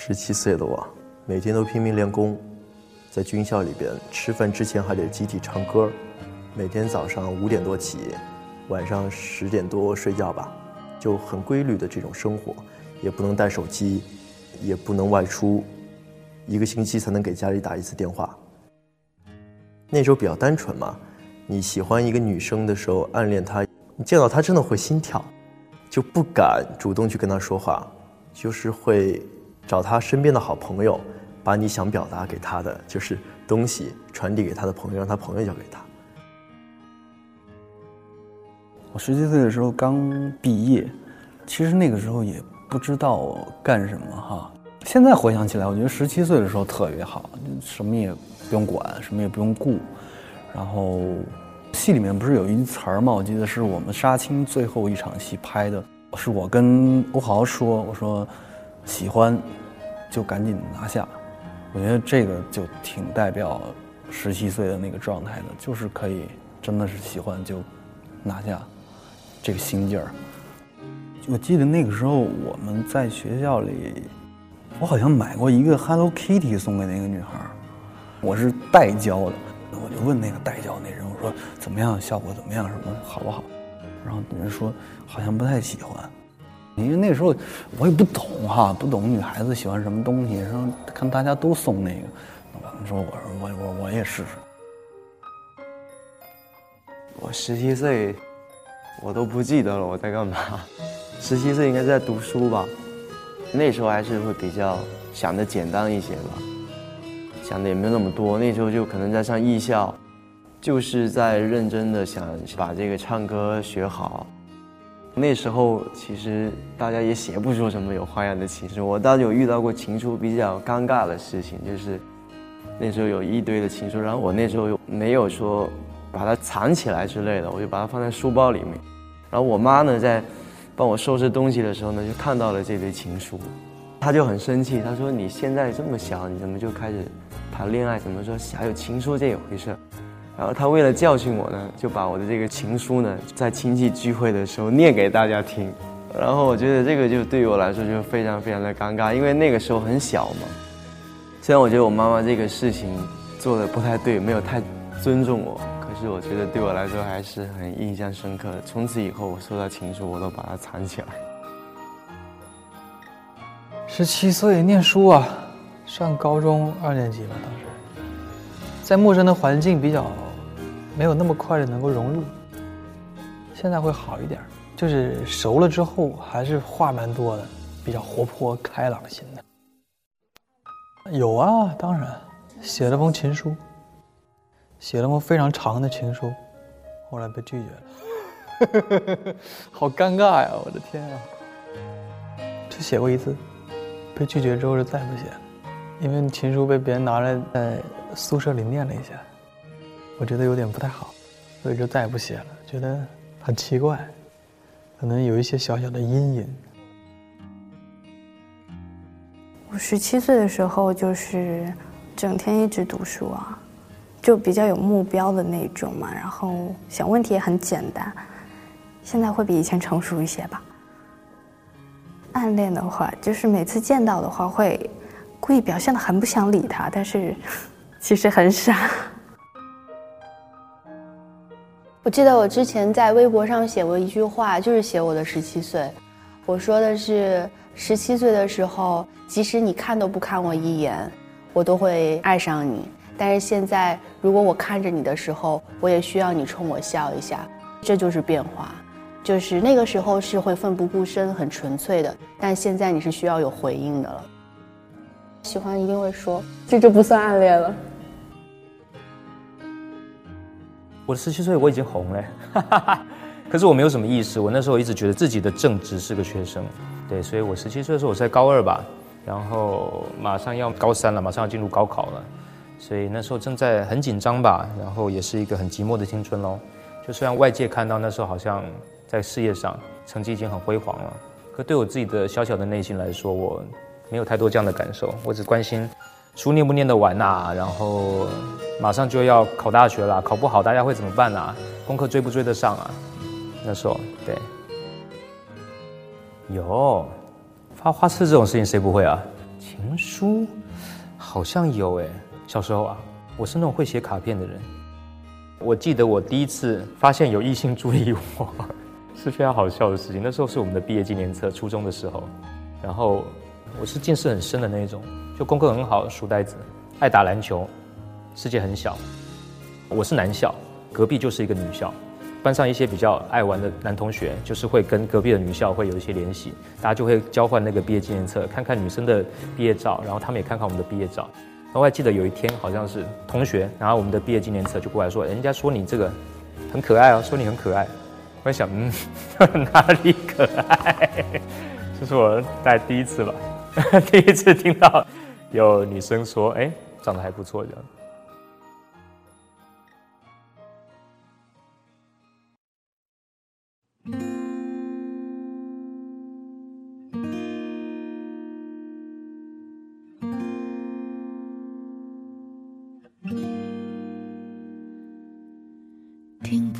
十七岁的我，每天都拼命练功，在军校里边吃饭之前还得集体唱歌，每天早上五点多起，晚上十点多睡觉吧，就很规律的这种生活，也不能带手机，也不能外出，一个星期才能给家里打一次电话。那时候比较单纯嘛，你喜欢一个女生的时候，暗恋她，你见到她真的会心跳，就不敢主动去跟她说话，就是会找他身边的好朋友，把你想表达给他的就是东西传递给他的朋友，让他朋友交给他。我十七岁的时候刚毕业，其实那个时候也不知道干什么哈。现在回想起来，我觉得十七岁的时候特别好，什么也。不用管，什么也不用顾，然后戏里面不是有一句词儿吗？我记得是我们杀青最后一场戏拍的，是我跟欧豪说：“我说喜欢就赶紧拿下。”我觉得这个就挺代表十七岁的那个状态的，就是可以真的是喜欢就拿下这个心劲儿。我记得那个时候我们在学校里，我好像买过一个 Hello Kitty 送给那个女孩。我是代教的，我就问那个代教那人，我说怎么样，效果怎么样，什么好不好？然后人说好像不太喜欢，因为那时候我也不懂哈，不懂女孩子喜欢什么东西，然后看大家都送那个，我说我说我我我也试试。我十七岁，我都不记得了我在干嘛。十七岁应该在读书吧，那时候还是会比较想的简单一些吧。想的也没有那么多，那时候就可能在上艺校，就是在认真的想把这个唱歌学好。那时候其实大家也写不出什么有花样的情书，我倒有遇到过情书比较尴尬的事情，就是那时候有一堆的情书，然后我那时候又没有说把它藏起来之类的，我就把它放在书包里面。然后我妈呢在帮我收拾东西的时候呢，就看到了这堆情书，她就很生气，她说：“你现在这么小，你怎么就开始？”谈恋爱怎么说还有情书这一回事？然后他为了教训我呢，就把我的这个情书呢，在亲戚聚会的时候念给大家听。然后我觉得这个就对于我来说就非常非常的尴尬，因为那个时候很小嘛。虽然我觉得我妈妈这个事情做的不太对，没有太尊重我，可是我觉得对我来说还是很印象深刻。从此以后，我收到情书我都把它藏起来。十七岁念书啊。上高中二年级吧，当时在陌生的环境比较没有那么快的能够融入。现在会好一点，就是熟了之后还是话蛮多的，比较活泼开朗型的。有啊，当然写了封情书，写了封非常长的情书，后来被拒绝了，好尴尬呀！我的天啊，就写过一次，被拒绝之后就再不写了。因为情书被别人拿来在宿舍里念了一下，我觉得有点不太好，所以就再也不写了。觉得很奇怪，可能有一些小小的阴影。我十七岁的时候就是整天一直读书啊，就比较有目标的那种嘛，然后想问题也很简单。现在会比以前成熟一些吧。暗恋的话，就是每次见到的话会。故意表现的很不想理他，但是其实很傻。我记得我之前在微博上写过一句话，就是写我的十七岁。我说的是十七岁的时候，即使你看都不看我一眼，我都会爱上你。但是现在，如果我看着你的时候，我也需要你冲我笑一下。这就是变化，就是那个时候是会奋不顾身、很纯粹的，但现在你是需要有回应的了。喜欢一定会说，这就不算暗恋了。我十七岁我已经红了，可是我没有什么意识。我那时候一直觉得自己的正值是个学生，对，所以我十七岁的时候我在高二吧，然后马上要高三了，马上要进入高考了，所以那时候正在很紧张吧，然后也是一个很寂寞的青春喽。就虽然外界看到那时候好像在事业上成绩已经很辉煌了，可对我自己的小小的内心来说，我。没有太多这样的感受，我只关心书念不念得完呐，然后马上就要考大学了，考不好大家会怎么办呐？功课追不追得上啊？那时候对，有发花痴这种事情谁不会啊？情书好像有哎，小时候啊，我是那种会写卡片的人。我记得我第一次发现有异性注意我，是非常好笑的事情。那时候是我们的毕业纪念册，初中的时候。然后我是近视很深的那一种，就功课很好，书呆子，爱打篮球，世界很小。我是男校，隔壁就是一个女校，班上一些比较爱玩的男同学，就是会跟隔壁的女校会有一些联系，大家就会交换那个毕业纪念册，看看女生的毕业照，然后他们也看看我们的毕业照。我还记得有一天，好像是同学拿我们的毕业纪念册就过来说：“人家说你这个很可爱哦，说你很可爱。”我在想，嗯，哪里可爱？这是我大概第一次吧，第一次听到有女生说：“哎，长得还不错。”这样。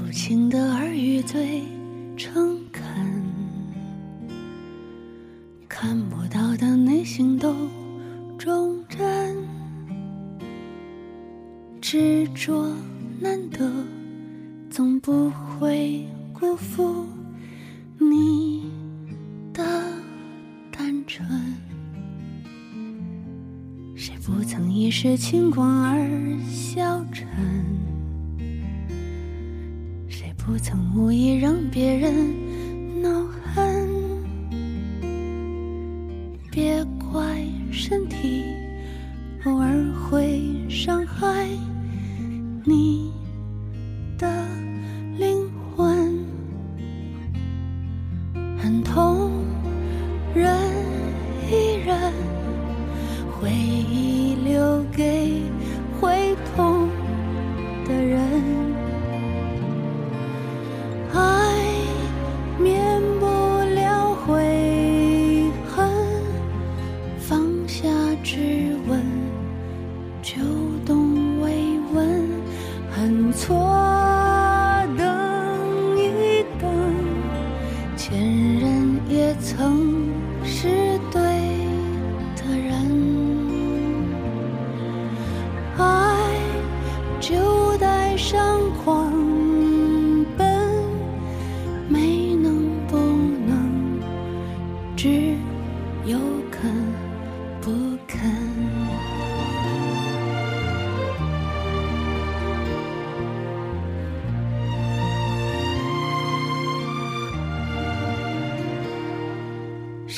听不清的耳语最诚恳，看不到的内心都忠贞，执着难得，总不会辜负你的单纯。谁不曾一时轻狂而消沉？不曾无意让别人恼恨？别怪身体偶尔会伤害你的灵魂，很痛，人下质问，就懂慰问，很错，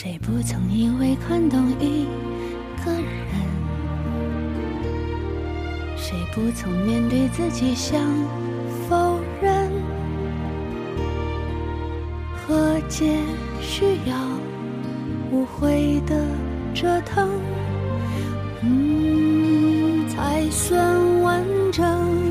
谁不曾以为看懂一个人？谁不曾面对自己想否认？和解需要无悔的折腾，嗯，才算完整。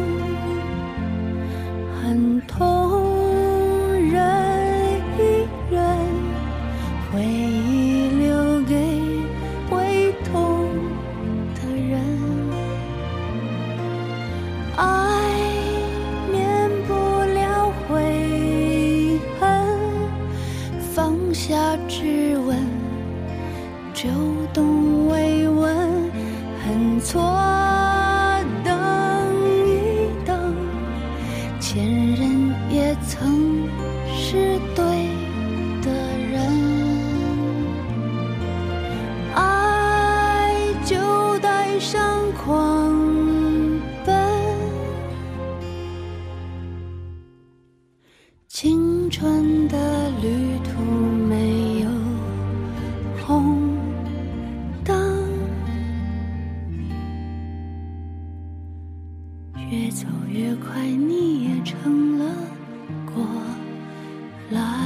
曾是对的人。爱就带上狂奔，青春的旅途来。